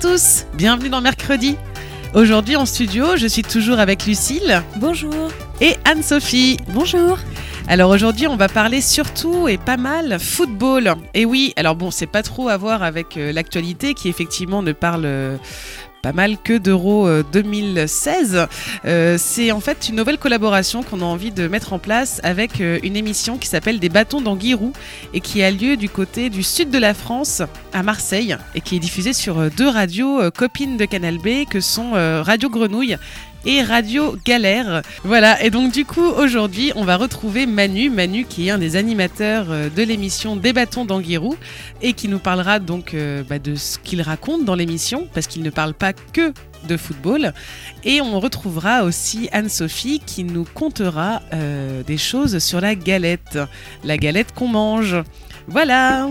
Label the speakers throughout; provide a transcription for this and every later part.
Speaker 1: Tous, bienvenue dans Mercredi. Aujourd'hui en studio, je suis toujours avec Lucille.
Speaker 2: Bonjour.
Speaker 1: Et Anne-Sophie.
Speaker 2: Bonjour.
Speaker 1: Alors aujourd'hui, on va parler surtout et pas mal football. Et oui, alors bon, c'est pas trop à voir avec euh, l'actualité qui effectivement ne parle euh, pas mal que d'Euro 2016. Euh, c'est en fait une nouvelle collaboration qu'on a envie de mettre en place avec euh, une émission qui s'appelle Des bâtons d'Anguirou et qui a lieu du côté du sud de la France, à Marseille, et qui est diffusée sur euh, deux radios copines de Canal B que sont Radio Grenouille et Radio Galère. Voilà, et donc du coup aujourd'hui on va retrouver Manu, Manu qui est un des animateurs de l'émission Des bâtons d'Anguirou et qui nous parlera donc euh, bah, de ce qu'il raconte dans l'émission parce qu'il ne parle pas que de football. Et on retrouvera aussi Anne-Sophie qui nous contera euh, des choses sur la galette, la galette qu'on mange. Voilà.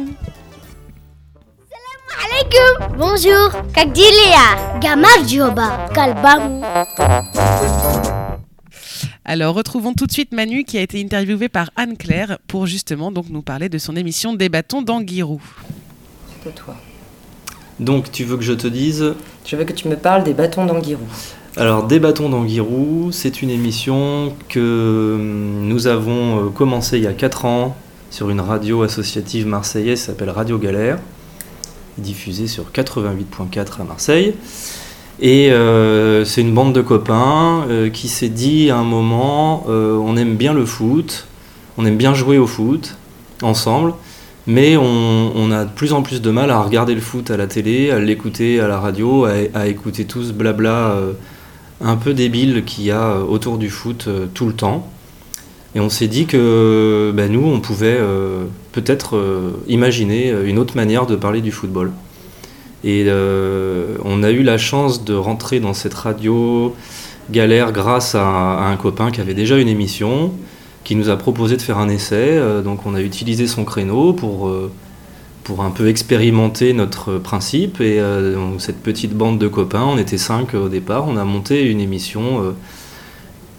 Speaker 3: Bonjour
Speaker 1: alors retrouvons tout de suite Manu qui a été interviewé par Anne Claire pour justement donc nous parler de son émission Des bâtons dans
Speaker 4: Guirou. C'est toi.
Speaker 5: Donc tu veux que je te dise
Speaker 4: Je veux que tu me parles des bâtons dans Guirou.
Speaker 5: Alors, Des bâtons d'Anguirou, c'est une émission que hum, nous avons euh, commencé il y a 4 ans sur une radio associative marseillaise qui s'appelle Radio Galère diffusée sur 88.4 à Marseille. Et euh, c'est une bande de copains euh, qui s'est dit à un moment euh, on aime bien le foot, on aime bien jouer au foot ensemble, mais on, a de plus en plus de mal à regarder le foot à la télé, à l'écouter à la radio, à, écouter tout ce blabla un peu débile qu'il y a autour du foot tout le temps. Et on s'est dit que ben, nous, on pouvait peut-être euh, imaginer une autre manière de parler du football. Et euh, on a eu la chance de rentrer dans cette radio galère grâce à, un copain qui avait déjà une émission, qui nous a proposé de faire un essai. Euh, donc on a utilisé son créneau pour, euh, pour un peu expérimenter notre principe. Et euh, cette petite bande de copains, on était cinq au départ, on a monté une émission euh,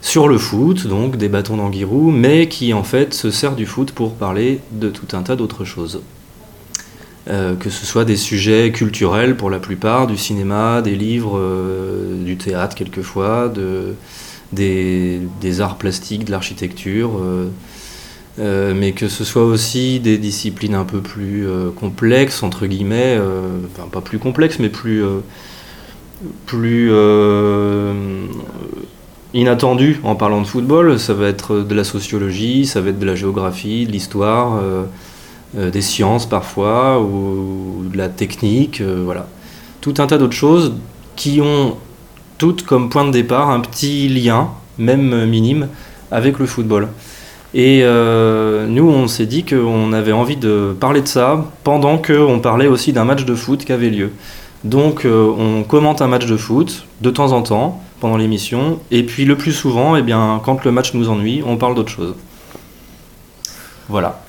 Speaker 5: sur le foot, donc des bâtons d'Anguirou, mais qui en fait se sert du foot pour parler de tout un tas d'autres choses. Euh, que ce soit des sujets culturels pour la plupart, du cinéma, des livres, euh, du théâtre quelquefois, de, des, arts plastiques, de l'architecture, euh, mais que ce soit aussi des disciplines un peu plus complexes, entre guillemets, enfin pas plus complexes, mais plus, inattendues en parlant de football. Ça va être de la sociologie, ça va être de la géographie, de l'histoire. euh, euh, des sciences parfois, ou, de la technique, euh, voilà. Tout un tas d'autres choses qui ont toutes comme point de départ un petit lien, même euh, minime, avec le football. Et euh, nous, on s'est dit qu'on avait envie de parler de ça pendant qu'on parlait aussi d'un match de foot qui avait lieu. Donc euh, on commente un match de foot de temps en temps pendant l'émission, et puis le plus souvent, eh bien, quand le match nous ennuie, on parle d'autre chose. Voilà.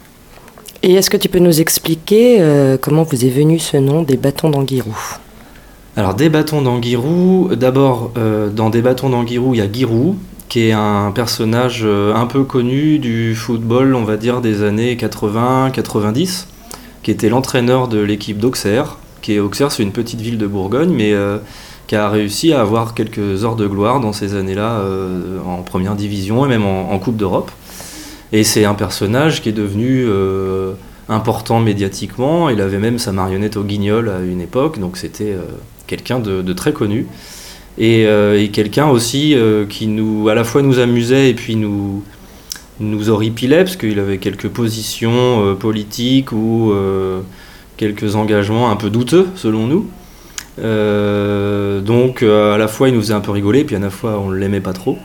Speaker 4: Et est-ce que tu peux nous expliquer euh, comment vous est venu ce nom des bâtons d'Anguirou?
Speaker 5: Alors, des bâtons d'Anguirou. D'abord, euh, dans des bâtons d'Anguirou, il y a Giroud, qui est un personnage euh, un peu connu du football, on va dire, des années 80-90, qui était l'entraîneur de l'équipe d'Auxerre. Qui est Auxerre, c'est une petite ville de Bourgogne, mais qui a réussi à avoir quelques heures de gloire dans ces années-là euh, en première division et même en, Coupe d'Europe. Et c'est un personnage qui est devenu euh, important médiatiquement. Il avait même sa marionnette au guignol à une époque, donc c'était euh, quelqu'un de, très connu. Et, quelqu'un aussi qui nous, à la fois nous amusait et puis nous, nous horripilait, parce qu'il avait quelques positions politiques ou quelques engagements un peu douteux, selon nous. Euh, donc euh, à la fois il nous faisait un peu rigoler, puis à la fois on l'aimait pas trop.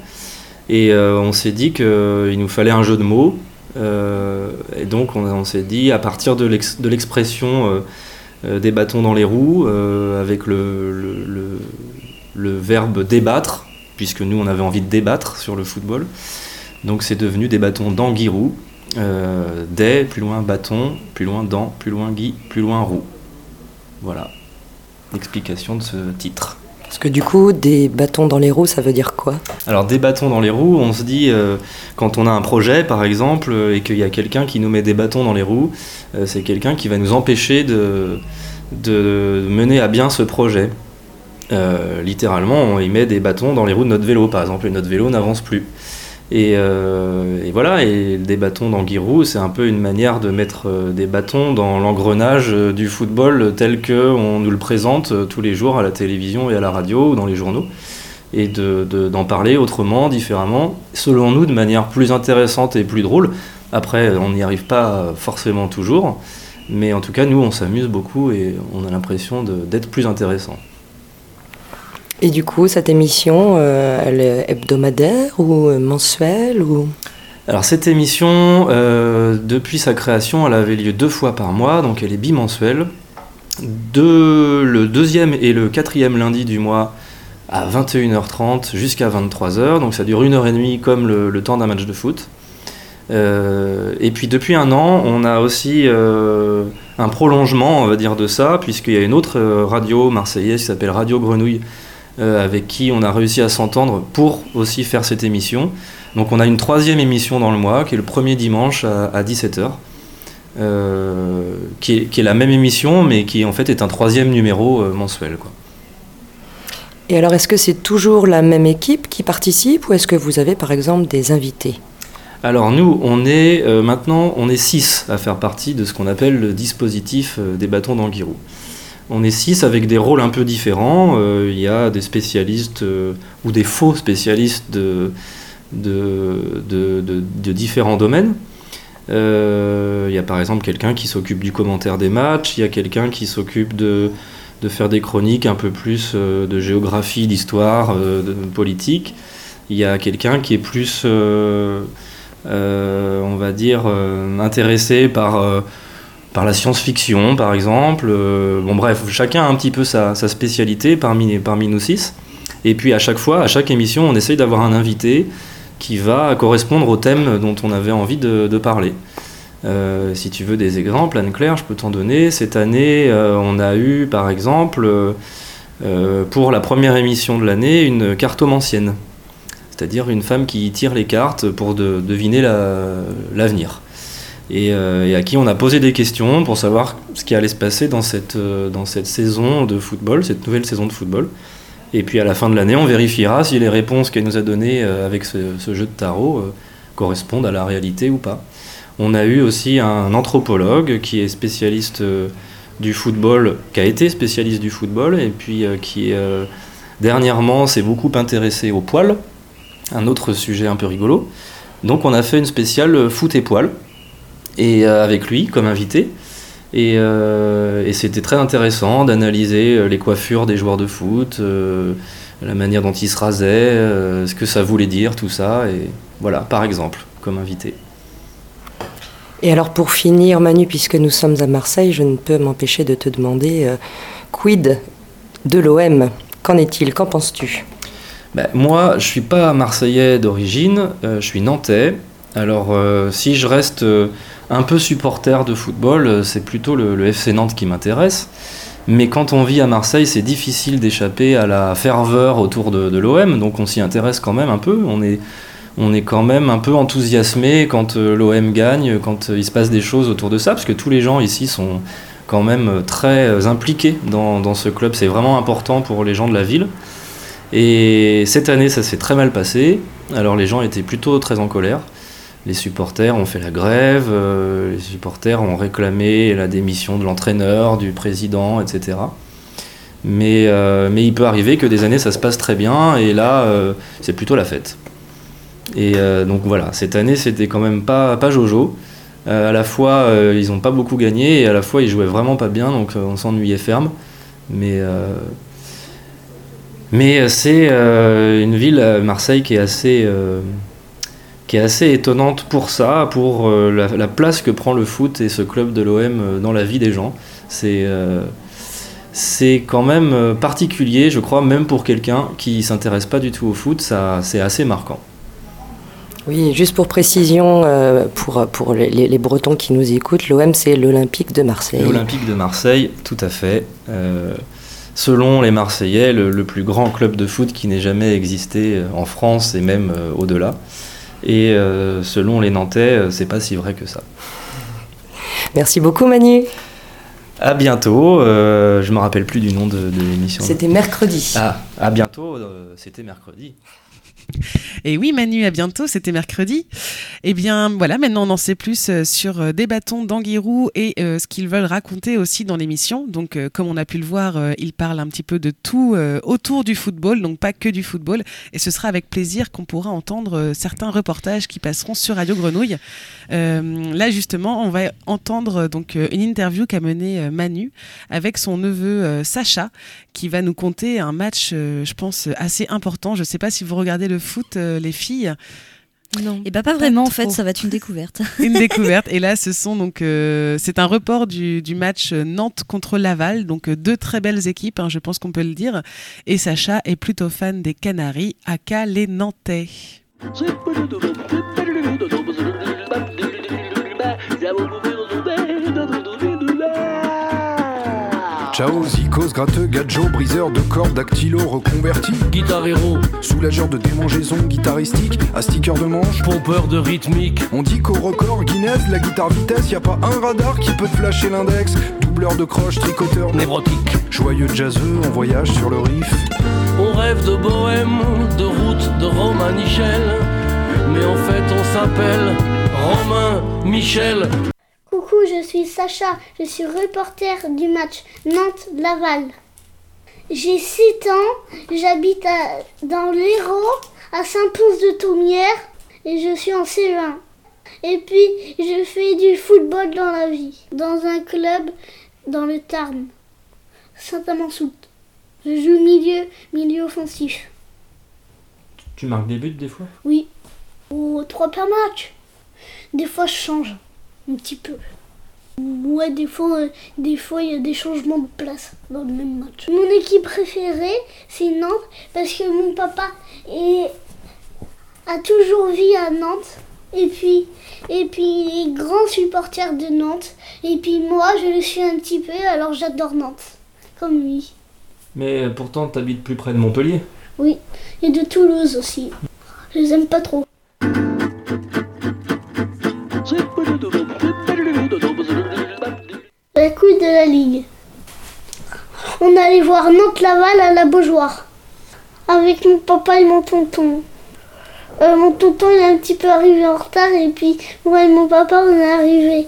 Speaker 5: Et on s'est dit qu'il nous fallait un jeu de mots. et donc on, s'est dit, à partir de l'expression des bâtons dans les roues, avec le, verbe débattre, puisque nous on avait envie de débattre sur le football, donc c'est devenu des bâtons d'anguirou, euh, des, plus loin bâton, plus loin dent, plus loin gui, plus loin roue. Voilà l'explication de ce titre.
Speaker 4: Parce que du coup, des bâtons dans les roues, ça veut dire quoi?
Speaker 5: Alors des bâtons dans les roues, on se dit, euh, quand on a un projet par exemple, euh, et qu'il y a quelqu'un qui nous met des bâtons dans les roues, c'est quelqu'un qui va nous empêcher de, de mener à bien ce projet. littéralement, on y met des bâtons dans les roues de notre vélo par exemple, et notre vélo n'avance plus. Euh, et, voilà, et des bâtons d'Anguirou, c'est un peu une manière de mettre euh, des bâtons dans l'engrenage euh, du football tel qu'on nous le présente tous les jours à la télévision et à la radio ou dans les journaux, et d'en parler autrement, différemment, selon nous de manière plus intéressante et plus drôle. Après, on n'y arrive pas forcément toujours, mais en tout cas, nous, on s'amuse beaucoup et on a l'impression d'être plus intéressant.
Speaker 4: Et du coup, cette émission, euh, elle est hebdomadaire ou mensuelle ou...
Speaker 5: Alors cette émission, euh, depuis sa création, elle avait lieu deux fois par mois, donc elle est bimensuelle. De, le deuxième et le quatrième lundi du mois à 21h30 jusqu'à 23h, donc ça dure une heure et demie comme le, temps d'un match de foot. Euh, et puis depuis un an, on a aussi un prolongement, on va dire, de ça, puisqu'il y a une autre radio marseillaise qui s'appelle Radio Grenouille, avec qui on a réussi à s'entendre pour aussi faire cette émission. Donc on a une troisième émission dans le mois, qui est le premier dimanche à, 17h, euh, qui, est, la même émission, mais qui en fait est un troisième numéro euh, mensuel. Quoi.
Speaker 4: Et alors est-ce que c'est toujours la même équipe qui participe, ou est-ce que vous avez par exemple des invités?
Speaker 5: Alors nous, on est maintenant, on est six à faire partie de ce qu'on appelle le dispositif des bâtons d'Anguirou. On est six avec des rôles un peu différents. Euh, il y a des spécialistes euh, ou des faux spécialistes de, différents domaines. Euh, il y a par exemple quelqu'un qui s'occupe du commentaire des matchs, il y a quelqu'un qui s'occupe de, faire des chroniques un peu plus de géographie, d'histoire, de politique. Il y a quelqu'un qui est plus, on va dire, intéressé par par la science-fiction, par exemple. Euh, bon, bref, chacun a un petit peu sa, spécialité parmi, parmi nous six. Et puis à chaque fois, à chaque émission, on essaye d'avoir un invité qui va correspondre au thème dont on avait envie de, parler. Euh, si tu veux des exemples, Anne-Claire, je peux t'en donner. Cette année, euh, on a eu, par exemple, pour la première émission de l'année, une cartomancienne. C'est-à-dire une femme qui tire les cartes pour deviner l'avenir. Euh, et, à qui on a posé des questions pour savoir ce qui allait se passer dans cette, euh, dans cette saison de football, cette nouvelle saison de football. Et puis à la fin de l'année, on vérifiera si les réponses qu'elle nous a données euh, avec ce, jeu de tarot correspondent à la réalité ou pas. On a eu aussi un anthropologue qui est spécialiste du football, qui a été spécialiste du football, et puis qui dernièrement s'est beaucoup intéressé aux poils, un autre sujet un peu rigolo. Donc on a fait une spéciale foot et poils et euh, avec lui comme invité. Euh, et, c'était très intéressant d'analyser euh, les coiffures des joueurs de foot, la manière dont ils se rasaient, ce que ça voulait dire, tout ça. Et voilà, par exemple, comme invité.
Speaker 4: Et alors pour finir, Manu, puisque nous sommes à Marseille, je ne peux m'empêcher de te demander, quid de l'OM Qu'en est-il? Qu'en penses-tu?
Speaker 5: Ben, Moi, je ne suis pas marseillais d'origine, je suis nantais. Alors si je reste un peu supporter de football, euh, c'est plutôt le, FC Nantes qui m'intéresse. Mais quand on vit à Marseille, c'est difficile d'échapper à la ferveur autour de, l'OM, donc on s'y intéresse quand même un peu. On est, on est quand même un peu enthousiasmé quand euh, l'OM gagne, quand euh, il se passe des choses autour de ça, parce que tous les gens ici sont quand même très impliqués dans, dans ce club. C'est vraiment important pour les gens de la ville. Et cette année, ça s'est très mal passé. Alors les gens étaient plutôt très en colère les supporters ont fait la grève, euh, les supporters ont réclamé la démission de l'entraîneur, du président, etc. Mais, euh, mais il peut arriver que des années ça se passe très bien et là euh, c'est plutôt la fête. Et donc voilà, cette année c'était quand même pas, pas Jojo. à la fois ils n'ont pas beaucoup gagné et à la fois ils jouaient vraiment pas bien donc on s'ennuyait ferme. Mais c'est une ville, Marseille, qui est assez, qui est assez étonnante pour ça, pour euh, la, la place que prend le foot et ce club de l'OM euh, dans la vie des gens. C'est euh, c'est quand même particulier, je crois, même pour quelqu'un qui s'intéresse pas du tout au foot, ça, c'est assez marquant.
Speaker 4: Oui, juste pour précision, euh, pour, pour les, Bretons qui nous écoutent, l'OM c'est l'Olympique de Marseille.
Speaker 5: L'Olympique de Marseille, tout à fait. Selon les Marseillais, le, le plus grand club de foot qui n'ait jamais existé en France et même au-delà. Et euh, selon les Nantais, euh, c'est pas si vrai que ça.
Speaker 4: Merci beaucoup Manu.
Speaker 5: À bientôt. euh, je me rappelle plus du nom de, de l'émission.
Speaker 4: C'était mercredi.
Speaker 5: Ah, à bientôt. euh, C'était mercredi.
Speaker 1: Et oui, Manu, à bientôt, c'était mercredi. Eh bien, voilà, maintenant on en sait plus euh, sur euh, des bâtons d'Anguirou et euh, ce qu'ils veulent raconter aussi dans l'émission. Donc, comme on a pu le voir, ils parlent un petit peu de tout autour du football, donc pas que du football. Et ce sera avec plaisir qu'on pourra entendre certains reportages qui passeront sur Radio Grenouille. Là, justement, on va entendre donc une interview qu'a menée Manu avec son neveu Sacha, qui va nous conter un match, je pense, assez important. Je ne sais pas si vous regardez le foot, euh, les filles.
Speaker 2: Non. Et bah pas vraiment en fait, ça va être une découverte.
Speaker 1: Une découverte. Et là, ce sont donc, euh, c'est un report du, du match euh, Nantes contre Laval. Donc euh, deux très belles équipes, hein, je pense qu'on peut le dire. Et Sacha est plutôt fan des Canaries, aka les Nantais.
Speaker 6: Ciao, zikos, gratteux, gadjo, briseur de cordes, dactylo, reconverti.
Speaker 7: Guitar héros,
Speaker 6: Soulageur de démangeaisons guitaristique, à sticker de manche.
Speaker 7: pompeur de rythmique,
Speaker 6: On dit qu'au record Guinness, la guitare vitesse, y a pas un radar qui peut te flasher l'index. Doubleur de croche, tricoteur,
Speaker 7: névrotique.
Speaker 6: joyeux jazzeux, en voyage sur le riff.
Speaker 7: On rêve de bohème, de route, de Romain Michel. Mais en fait, on s'appelle Romain Michel.
Speaker 3: Coucou, je suis Sacha, je suis reporter du match Nantes-Laval. J'ai 7 ans, j'habite dans l'Hérault, à Saint-Pons-de-Thomière, et je suis en CE1. Et puis, je fais du football dans la vie, dans un club dans le Tarn, Saint-Amand-Soult. Je joue milieu, milieu offensif.
Speaker 5: Tu marques des buts des fois?
Speaker 3: Oui. Ou trois par match. Des fois, je change. Un petit peu. Ouais, des fois, euh, des fois, il y a des changements de place dans le même match. Mon équipe préférée, c'est Nantes, parce que mon papa est, a toujours vécu à Nantes. Et puis, et puis, il est grand supporter de Nantes. Et puis, moi, je le suis un petit peu, alors j'adore Nantes. Comme lui.
Speaker 5: Mais pourtant, t'habites plus près de Montpellier.
Speaker 3: Oui. Et de Toulouse aussi. Je les aime pas trop. La Ligue. On allait voir Nantes-Laval à la Beaujoire. Avec mon papa et mon tonton. Euh, mon tonton il est un petit peu arrivé en retard et puis moi et mon papa on est arrivé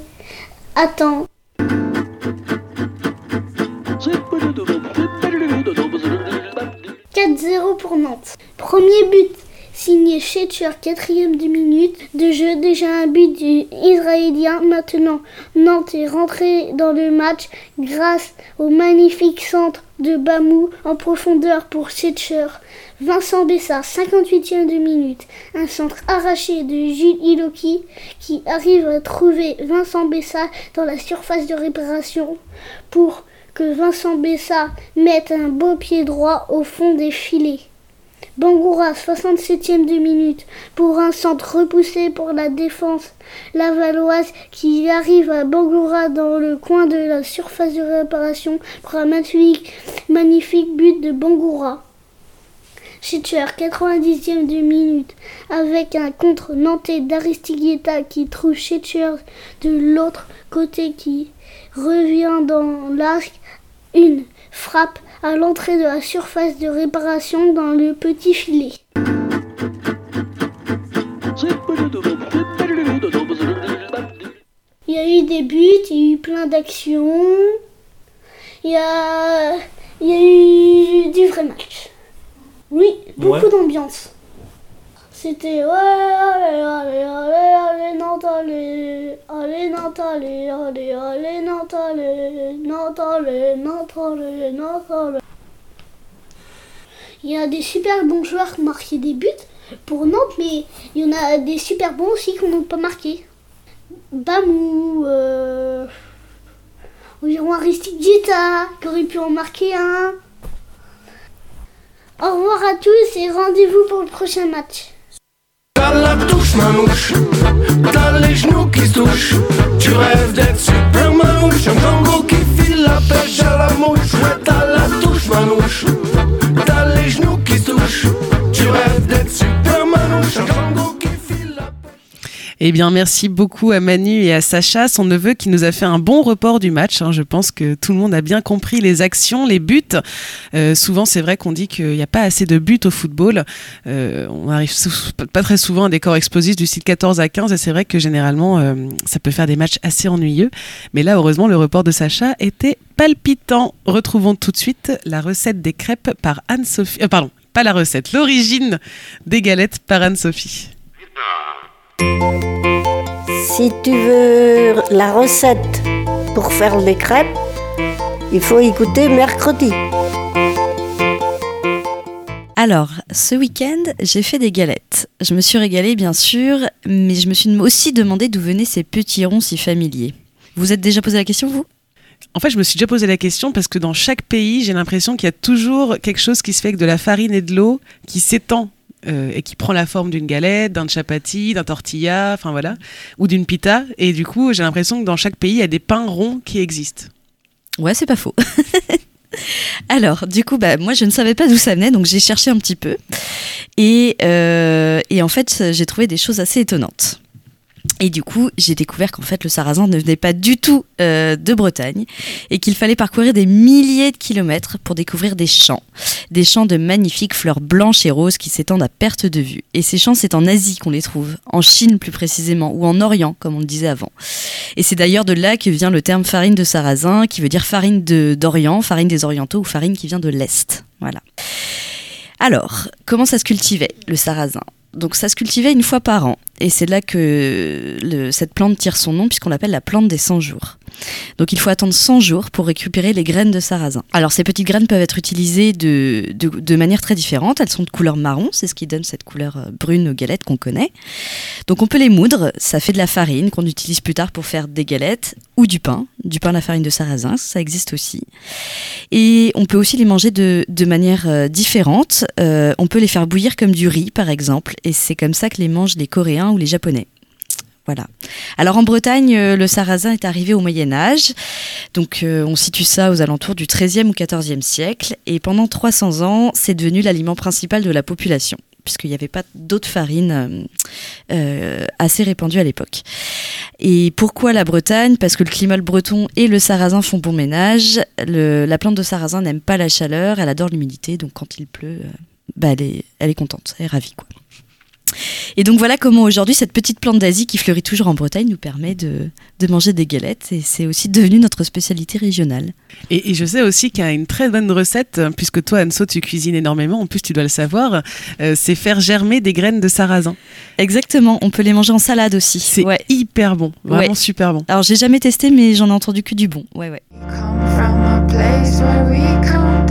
Speaker 3: temps. 4-0 pour Nantes. Premier but signé Schetcher, quatrième de minute de jeu. Déjà un but du Israélien. Maintenant, Nantes est rentré dans le match grâce au magnifique centre de Bamou en profondeur pour Schetcher. Vincent Bessa, 58e de minute. Un centre arraché de Gilles Iloki qui arrive à trouver Vincent Bessa dans la surface de réparation pour que Vincent Bessa mette un beau pied droit au fond des filets. Bangoura, 67e de minute, pour un centre repoussé pour la défense lavalloise qui arrive à Bangoura dans le coin de la surface de réparation pour un magnifique, magnifique but de Bangoura. Schitcher, 90e de minute, avec un contre nantais d'Aristigueta qui trouve Schitcher de l'autre côté qui revient dans l'arc. Une frappe à l'entrée de la surface de réparation dans le petit filet. Il y a eu des buts, il y a eu plein d'actions. Il y a, il y a eu du vrai match. Oui, beaucoup
Speaker 5: Ouais.
Speaker 3: d'ambiance. C'était ouais, allez, allez, allez, allez, Nantes, allez, allez, Nantes, allez, allez, allez, Nantes, allez, Nantes, il y a des super bons joueurs qui ont marqué des buts pour Nantes, mais il y en a des super bons aussi qui n'ont pas marqué. Bamou, euh, environ Aristide Gita, qui aurait pu en marquer un. Au revoir à tous et rendez-vous pour le prochain match.
Speaker 7: T'as la touche manouche, t'as les genoux qui se touchent. Tu rêves d'être super manouche, un Django qui file la pêche à la mouche. Ouais, t'as la touche manouche,
Speaker 1: Eh bien, merci beaucoup à Manu et à Sacha, son neveu, qui nous a fait un bon report du match. hein. Je pense que tout le monde a bien compris les actions, les buts. Euh, souvent, c'est vrai qu'on dit qu'il n'y a pas assez de buts au football. Euh, on arrive pas très souvent à des corps explosifs du site 14 à 15, et c'est vrai que généralement, euh, ça peut faire des matchs assez ennuyeux. Mais là, heureusement, le report de Sacha était palpitant. Retrouvons tout de suite la recette des crêpes par Anne-Sophie. pardon, pas la recette, l'origine des galettes par Anne-Sophie.
Speaker 8: Si tu veux la recette pour faire les crêpes, il faut écouter mercredi.
Speaker 2: Alors, ce week-end, j'ai fait des galettes. Je me suis régalée, bien sûr, mais je me suis aussi demandé d'où venaient ces petits ronds si familiers. Vous êtes déjà posé la question, vous?
Speaker 1: En fait, je me suis déjà posé la question parce que dans chaque pays, j'ai l'impression qu'il y a toujours quelque chose qui se fait avec de la farine et de l'eau qui s'étend euh, et qui prend la forme d'une galette, d'un chapati, d'un tortilla, enfin voilà, ou d'une pita. Et du coup, j'ai l'impression que dans chaque pays, il y a des pains ronds qui existent.
Speaker 2: Ouais, c'est pas faux. Alors, du coup, bah, moi, je ne savais pas d'où ça venait, donc j'ai cherché un petit peu. Et, euh, et en fait, j'ai trouvé des choses assez étonnantes. Et du coup, j'ai découvert qu'en fait, le sarrasin ne venait pas du tout euh, de Bretagne et qu'il fallait parcourir des milliers de kilomètres pour découvrir des champs. Des champs de magnifiques fleurs blanches et roses qui s'étendent à perte de vue. Et ces champs, c'est en Asie qu'on les trouve, en Chine plus précisément, ou en Orient, comme on le disait avant. Et c'est d'ailleurs de là que vient le terme farine de sarrasin, qui veut dire farine d'Orient, farine des Orientaux ou farine qui vient de l'Est. Voilà. Alors, comment ça se cultivait, le sarrasin? Donc ça se cultivait une fois par an. Et c'est là que cette plante tire son nom, puisqu'on l'appelle la plante des 100 jours. Donc il faut attendre 100 jours pour récupérer les graines de sarrasin. Alors ces petites graines peuvent être utilisées de, de, de manière très différente. Elles sont de couleur marron, c'est ce qui donne cette couleur euh, brune aux galettes qu'on connaît. Donc on peut les moudre, ça fait de la farine qu'on utilise plus tard pour faire des galettes ou du pain, du pain à la farine de sarrasin, ça existe aussi. Et on peut aussi les manger de, de manière euh, différente. Euh, on peut les faire bouillir comme du riz par exemple, et c'est comme ça que les mangent les Coréens ou les Japonais. Voilà. Alors en Bretagne, euh, le sarrasin est arrivé au Moyen Âge. Donc euh, on situe ça aux alentours du XIIIe ou XIVe siècle. Et pendant 300 ans, c'est devenu l'aliment principal de la population puisqu'il n'y avait pas d'autres farines euh, assez répandues à l'époque. Et pourquoi la Bretagne? Parce que le climat le breton et le sarrasin font bon ménage. La plante de sarrasin n'aime pas la chaleur, elle adore l'humidité, donc quand il pleut, bah, elle, est, elle est contente, elle est ravie. Quoi. Et donc voilà comment aujourd'hui cette petite plante d'Asie qui fleurit toujours en Bretagne nous permet de, de manger des galettes et c'est aussi devenu notre spécialité régionale.
Speaker 1: Et, et je sais aussi qu'il y a une très bonne recette, euh, puisque toi, Anso, tu cuisines énormément, en plus tu dois le savoir, euh, c'est faire germer des graines de sarrasin.
Speaker 2: Exactement, on peut les manger en salade aussi.
Speaker 1: C'est
Speaker 2: Ouais.
Speaker 1: hyper bon, vraiment
Speaker 2: Ouais.
Speaker 1: super bon.
Speaker 2: Alors j'ai jamais testé mais j'en ai entendu que du bon. Ouais ouais.
Speaker 9: come from a place where we count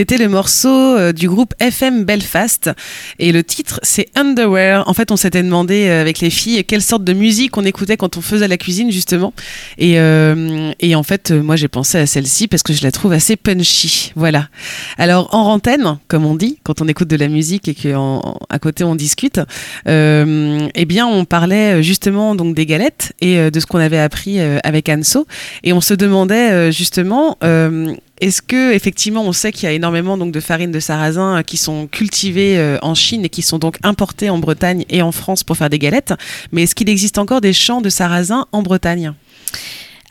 Speaker 1: C'était le morceau euh, du groupe FM Belfast et le titre c'est Underwear. En fait, on s'était demandé euh, avec les filles quelle sorte de musique on écoutait quand on faisait la cuisine justement. Et, euh, en fait, euh, moi j'ai pensé à celle-ci parce que je la trouve assez punchy. Voilà. Alors en rantaine, comme on dit, quand on écoute de la musique et qu'à côté on discute, eh bien on parlait justement donc des galettes et de ce qu'on avait appris avec Anso et on se demandait justement est-ce que effectivement on sait qu'il y a énormément donc de farines de sarrasin qui sont cultivées en Chine et qui sont donc importées en Bretagne et en France pour faire des galettes, mais est-ce qu'il existe encore des champs de sarrasin en Bretagne?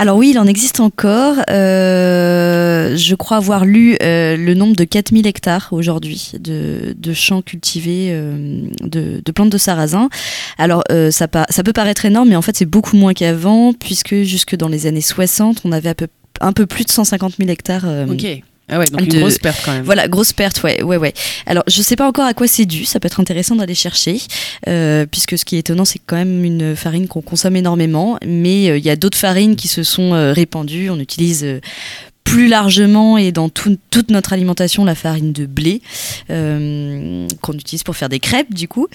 Speaker 2: Alors oui, il en existe encore. Euh, je crois avoir lu euh, le nombre de 4000 hectares aujourd'hui de, de champs cultivés euh, de, de plantes de sarrasin. Alors ça, peut paraître énorme, mais en fait c'est beaucoup moins qu'avant, puisque jusque dans les années 60, on avait à peu, un peu plus de 150 000 hectares. euh,
Speaker 1: Ok. Ah ouais, donc
Speaker 2: de-
Speaker 1: une grosse perte quand même.
Speaker 2: Voilà, grosse perte, ouais, ouais, ouais. Alors, je sais pas encore à quoi c'est dû. Ça peut être intéressant d'aller chercher, euh, puisque ce qui est étonnant, c'est quand même une farine qu'on consomme énormément. Mais euh, il y a d'autres farines qui se sont euh, répandues. On utilise plus largement et dans tout- toute notre alimentation la farine de blé euh, qu'on utilise pour faire des crêpes du coup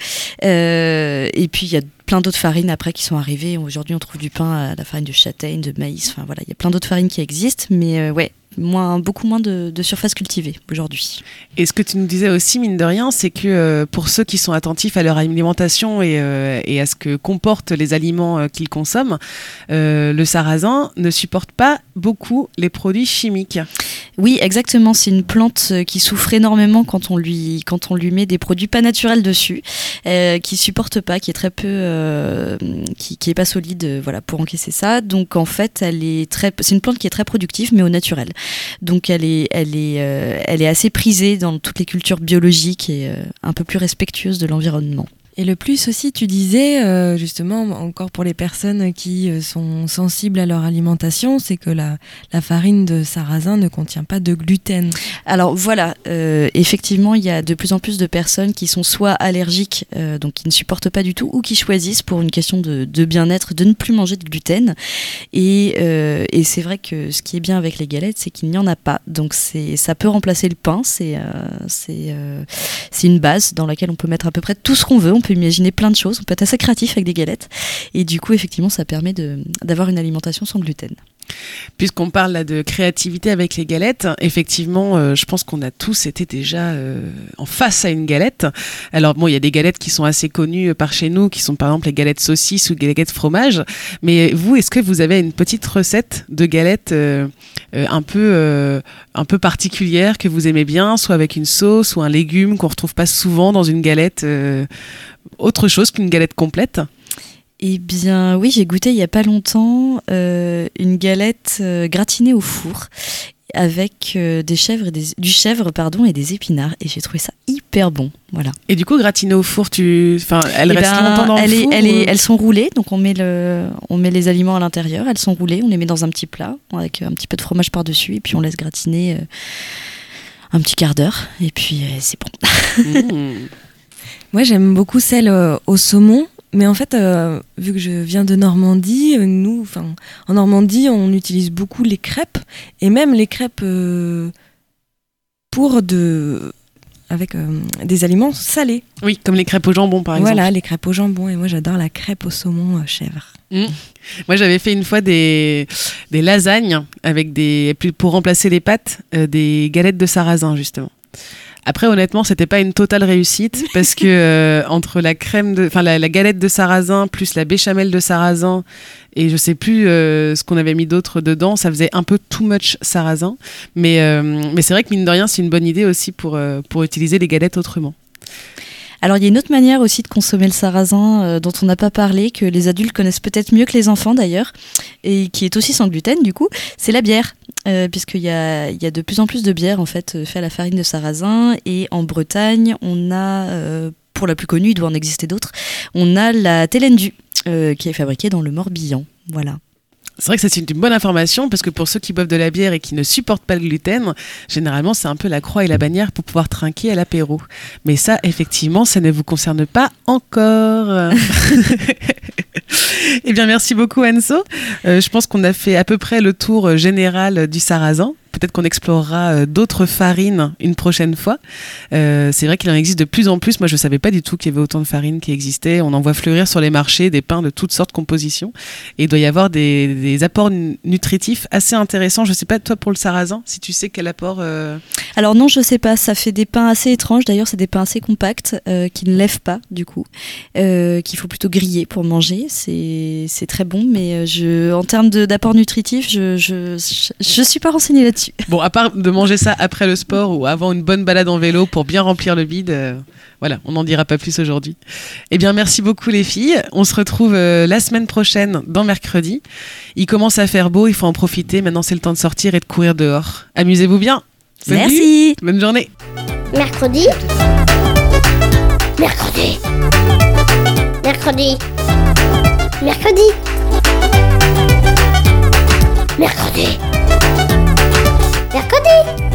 Speaker 2: Euh, et puis il y a plein d'autres farines après qui sont arrivées aujourd'hui on trouve du pain à la farine de châtaigne de maïs enfin voilà il y a plein d'autres farines qui existent mais euh, ouais moins, beaucoup moins de, de surface cultivée aujourd'hui.
Speaker 1: Et ce que tu nous disais aussi, mine de rien, c'est que euh, pour ceux qui sont attentifs à leur alimentation et, euh, à ce que comportent les aliments euh, qu'ils consomment, le sarrasin ne supporte pas beaucoup les produits chimiques.
Speaker 2: Oui, exactement. C'est une plante euh, qui souffre énormément quand on lui, quand on lui met des produits pas naturels dessus, euh, qui supporte pas, qui est très peu, euh, qui, est pas solide, euh, voilà, pour encaisser ça. Donc en fait, elle est très, c'est une plante qui est très productive, mais au naturel. Donc elle est, elle est, elle est assez prisée dans toutes les cultures biologiques et un peu plus respectueuse de l'environnement.
Speaker 10: Et le plus aussi, tu disais, euh, justement, encore pour les personnes qui euh, sont sensibles à leur alimentation, c'est que la, la farine de sarrasin ne contient pas de gluten.
Speaker 2: Alors voilà, euh, effectivement, il y a de plus en plus de personnes qui sont soit allergiques, euh, donc qui ne supportent pas du tout, ou qui choisissent pour une question de, de bien-être de ne plus manger de gluten. Et, euh, et c'est vrai que ce qui est bien avec les galettes, c'est qu'il n'y en a pas. Donc ça peut remplacer le pain. C'est, euh, c'est, une base dans laquelle on peut mettre à peu près tout ce qu'on veut. Peut imaginer plein de choses. On peut être assez créatif avec des galettes. Et du coup, effectivement, ça permet d'avoir une alimentation sans gluten.
Speaker 1: Puisqu'on parle là de créativité avec les galettes, effectivement, euh, je pense qu'on a tous été déjà euh, en face à une galette. Alors bon, il y a des galettes qui sont assez connues euh, par chez nous, qui sont par exemple les galettes saucisses ou les galettes fromage. Mais vous, est-ce que vous avez une petite recette de galettes euh, un peu un peu particulière que vous aimez bien, soit avec une sauce ou un légume qu'on retrouve pas souvent dans une galette, autre chose qu'une galette complète
Speaker 2: Eh bien, oui, j'ai goûté il y a pas longtemps euh, une galette euh, gratinée au four avec euh, des chèvres et des, du chèvre pardon et des épinards et j'ai trouvé ça hyper bon. Voilà.
Speaker 1: Et du coup, gratinée au four, tu, enfin, elle
Speaker 2: Eh
Speaker 1: reste
Speaker 2: ben,
Speaker 1: longtemps dans
Speaker 2: elle
Speaker 1: le
Speaker 2: est-
Speaker 1: four
Speaker 2: elle est-
Speaker 1: ou-
Speaker 2: elles sont roulées, donc on met le, on met les aliments à l'intérieur. Elles sont roulées, on les met dans un petit plat avec un petit peu de fromage par dessus et puis on laisse gratiner un petit quart d'heure et puis c'est bon.
Speaker 1: Mmh.
Speaker 10: Moi, j'aime beaucoup celle euh, au saumon. Mais en fait, euh, vu que je viens de Normandie, euh, nous, en Normandie, on utilise beaucoup les crêpes et même les crêpes euh, pour de avec des aliments salés.
Speaker 1: Oui, comme les crêpes au jambon, par exemple.
Speaker 10: Voilà, les crêpes au jambon. Et moi, j'adore la crêpe au saumon chèvre.
Speaker 1: Mm. Moi, j'avais fait une fois des, des lasagnes avec des pour remplacer les pâtes, des galettes de sarrasin justement. Après, honnêtement, c'était pas une totale réussite parce que euh, entre la crème de, enfin la, la galette de sarrasin plus la béchamel de sarrasin et je sais plus euh, ce qu'on avait mis d'autre dedans, ça faisait un peu too much sarrasin. Mais euh, mais c'est vrai que mine de rien, c'est une bonne idée aussi pour euh, pour utiliser les galettes autrement.
Speaker 2: Alors il y a une autre manière aussi de consommer le sarrasin euh, dont on n'a pas parlé, que les adultes connaissent peut-être mieux que les enfants d'ailleurs, et qui est aussi sans gluten du coup, c'est la bière. Euh, Puisqu'il y a, de plus en plus de bières en fait euh, faites à la farine de sarrasin, et en Bretagne on a, pour la plus connue, il doit en exister d'autres, on a la Télendu, qui est fabriquée dans le Morbihan. Voilà.
Speaker 1: C'est vrai que c'est une bonne information parce que pour ceux qui boivent de la bière et qui ne supportent pas le gluten, généralement c'est un peu la croix et la bannière pour pouvoir trinquer à l'apéro. Mais ça, effectivement, ça ne vous concerne pas encore. eh bien, merci beaucoup Anso. Euh, je pense qu'on a fait à peu près le tour euh, général du sarrasin peut-être qu'on explorera euh, d'autres farines une prochaine fois. Euh, c'est vrai qu'il en existe de plus en plus. Moi, je savais pas du tout qu'il y avait autant de farines qui existaient. On en voit fleurir sur les marchés des pains de toutes sortes de compositions. Et il doit y avoir des, apports nu- nutritifs assez intéressants. Je sais pas, toi, pour le sarrasin, si tu sais quel apport. euh,
Speaker 2: Alors non, je sais pas, ça fait des pains assez étranges. D'ailleurs, c'est des pains assez compacts qui ne lèvent pas du coup, qu'il faut plutôt griller pour manger. C'est très bon, mais en termes d'apport nutritif, je, je suis pas renseignée là-dessus.
Speaker 1: Bon, à part de manger ça après le sport ou avant une bonne balade en vélo pour bien remplir le vide, euh, voilà, on n'en dira pas plus aujourd'hui. Eh bien, merci beaucoup les filles. On se retrouve euh, la semaine prochaine dans mercredi. Il commence à faire beau, il faut en profiter. Maintenant, c'est le temps de sortir et de courir dehors. Amusez-vous bien. Salut.
Speaker 2: Merci.
Speaker 1: Bonne journée.
Speaker 3: Mercredi. Mercredi. Mercredi. Mercredi. Mercredi. You.